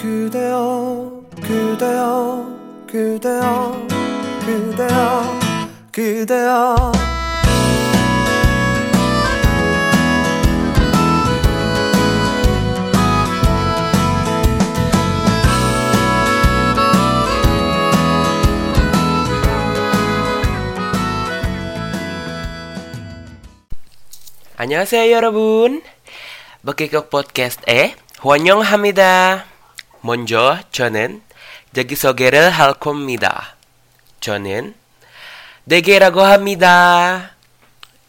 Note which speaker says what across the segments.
Speaker 1: 그대여 그대여 그대여 그대여 그대여.
Speaker 2: 안녕하세요 여러분. 먹기국 podcast에 환영합니다 먼저 저는 자기소개를 할 겁니다 저는 네 개라고 합니다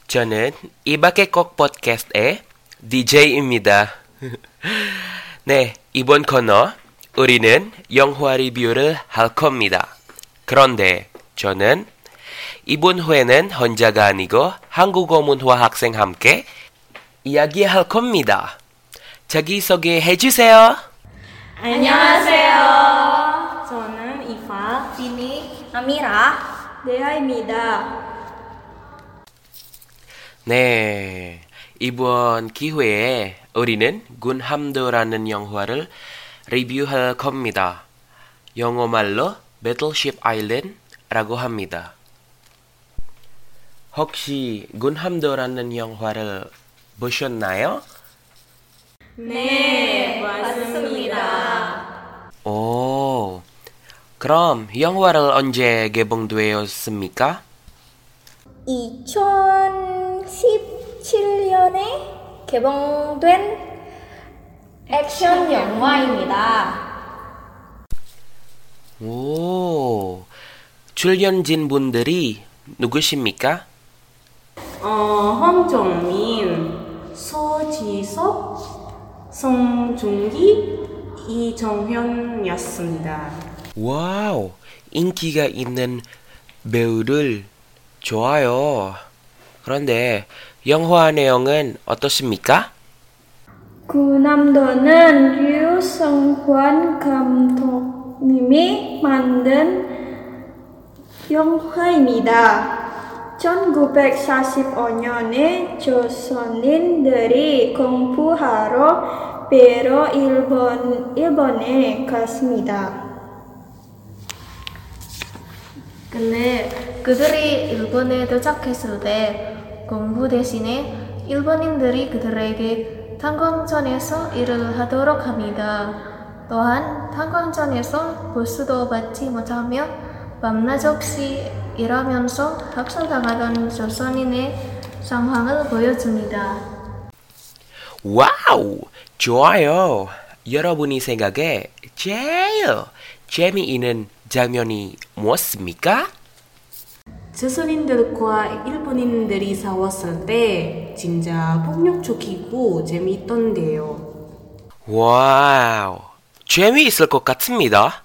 Speaker 2: 저는 이박의국 podcast의 DJ입니다 네 이번 코너 우리는 영화 리뷰를 할 겁니다 그런데 저는 이번 회는 혼자가 아니고 한국어 문화 학생 함께 이야기할 겁니다. 자기소개해 주세요.
Speaker 3: 안녕하세요. 저는 이파, 비니, 아미라, 네하입니다.
Speaker 2: 네. 이번 기회에 우리는 군함도라는 영화를 리뷰할 겁니다. 영어말로 배틀십 아일랜드라고 합니다. 혹시 군함도라는 영화를 보셨나요?
Speaker 3: 네, 맞습니다.
Speaker 2: 오, 그럼 영화를 언제 개봉되었습니까?
Speaker 3: 2017년에 개봉된 액션 영화입니다.
Speaker 2: 오, 출연진 분들이 누구십니까?
Speaker 4: 어, 황정민, 소지섭, 송중기, 이정현이었습니다.
Speaker 2: 와우, 인기가 있는 배우들 좋아요. 그런데 영화 내용은 어떻습니까?
Speaker 3: 구남도는 유성환 감독님이 만든 영화입니다. 1945년에 조선인들이 공부하러 배로 일본, 일본에 갔습니다.
Speaker 5: 근데 그들이 일본에 도착했을 때 공부 대신에 일본인들이 그들에게 탄광전에서 일을 하도록 합니다. 또한 탄광전에서 보수도 받지 못하며 밤낮 없이 일하면서 학살당하던 조선인의 상황을 보여줍니다.
Speaker 2: 와우, 좋아요. 여러분이 생각에 제일 재미있는 장면이 무엇입니까?
Speaker 4: 조선인들과 일본인들이 싸웠을 때 진짜 폭력적이고 재미있던데요.
Speaker 2: 와우, 재미있을 것 같습니다.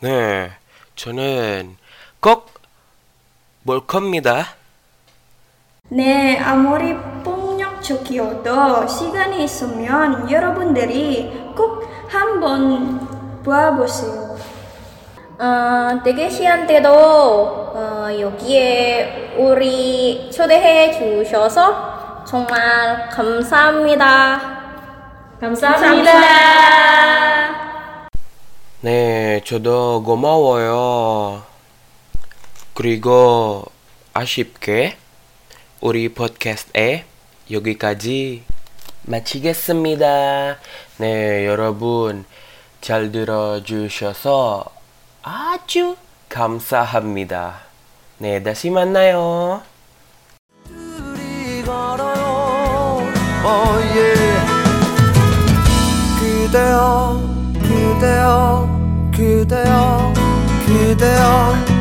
Speaker 2: 네, 저는 꼭볼 겁니다.
Speaker 3: 네, 아무리 폭력적이어도 시간이 있으면 여러분들이 꼭 한번 봐보세요. 어, 대게 씨한테도 어, 여기에 우리 초대해 주셔서 정말 감사합니다. 감사합니다.
Speaker 2: 네, 저도 고마워요. 그리고 아쉽게 우리 팟캐스트에 여기까지 마치겠습니다. 네, 여러분 잘 들어주셔서 아주 감사합니다. 네, 다시 만나요.
Speaker 1: 걸어요. Oh, yeah. 그대여. 그대여 그대여.